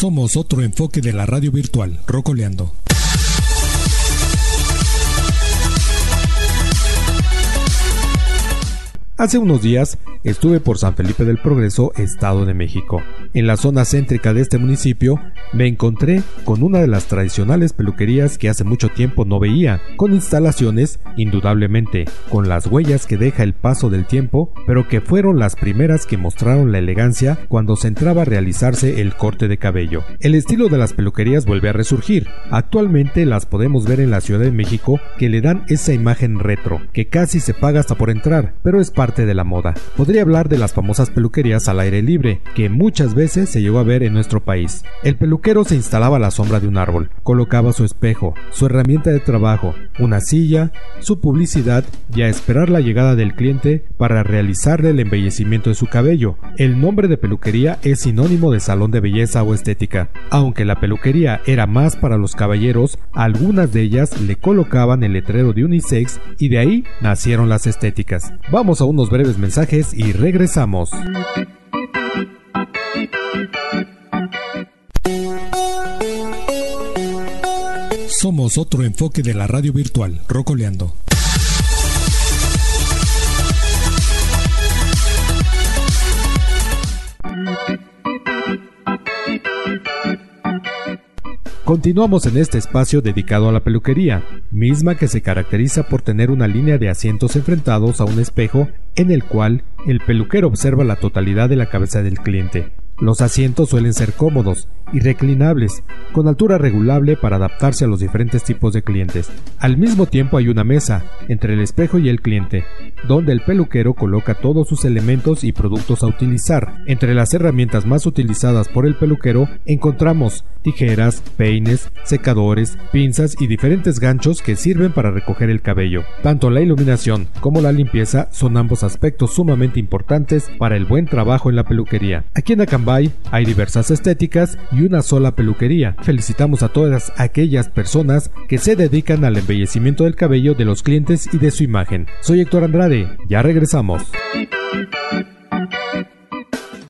Somos otro enfoque de la radio virtual, Rocoleando. Hace unos días estuve por San Felipe del Progreso, Estado de México. En la zona céntrica de este municipio me encontré con una de las tradicionales peluquerías que hace mucho tiempo no veía, con instalaciones, indudablemente, con las huellas que deja el paso del tiempo, pero que fueron las primeras que mostraron la elegancia cuando se entraba a realizarse el corte de cabello. El estilo de las peluquerías vuelve a resurgir. Actualmente las podemos ver en la Ciudad de México que le dan esa imagen retro, que casi se paga hasta por entrar, pero es parte de la moda. Podría hablar de las famosas peluquerías al aire libre, que muchas veces se llegó a ver en nuestro país. El peluquero se instalaba a la sombra de un árbol, colocaba su espejo, su herramienta de trabajo, una silla, su publicidad y a esperar la llegada del cliente para realizarle el embellecimiento de su cabello. El nombre de peluquería es sinónimo de salón de belleza o estética. Aunque la peluquería era más para los caballeros, algunas de ellas le colocaban el letrero de unisex y de ahí nacieron las estéticas. Vamos a breves mensajes y regresamos. Somos otro enfoque de la radio virtual, Rocoleando. Continuamos en este espacio dedicado a la peluquería, misma que se caracteriza por tener una línea de asientos enfrentados a un espejo en el cual el peluquero observa la totalidad de la cabeza del cliente. Los asientos suelen ser cómodos y reclinables, con altura regulable para adaptarse a los diferentes tipos de clientes. Al mismo tiempo hay una mesa entre el espejo y el cliente, donde el peluquero coloca todos sus elementos y productos a utilizar. Entre las herramientas más utilizadas por el peluquero encontramos tijeras, peines, secadores, pinzas y diferentes ganchos que sirven para recoger el cabello. Tanto la iluminación como la limpieza son ambos aspectos sumamente importantes para el buen trabajo en la peluquería. Aquí en hay diversas estéticas y una sola peluquería. Felicitamos a todas aquellas personas que se dedican al embellecimiento del cabello de los clientes y de su imagen. Soy Héctor Andrade, ya regresamos.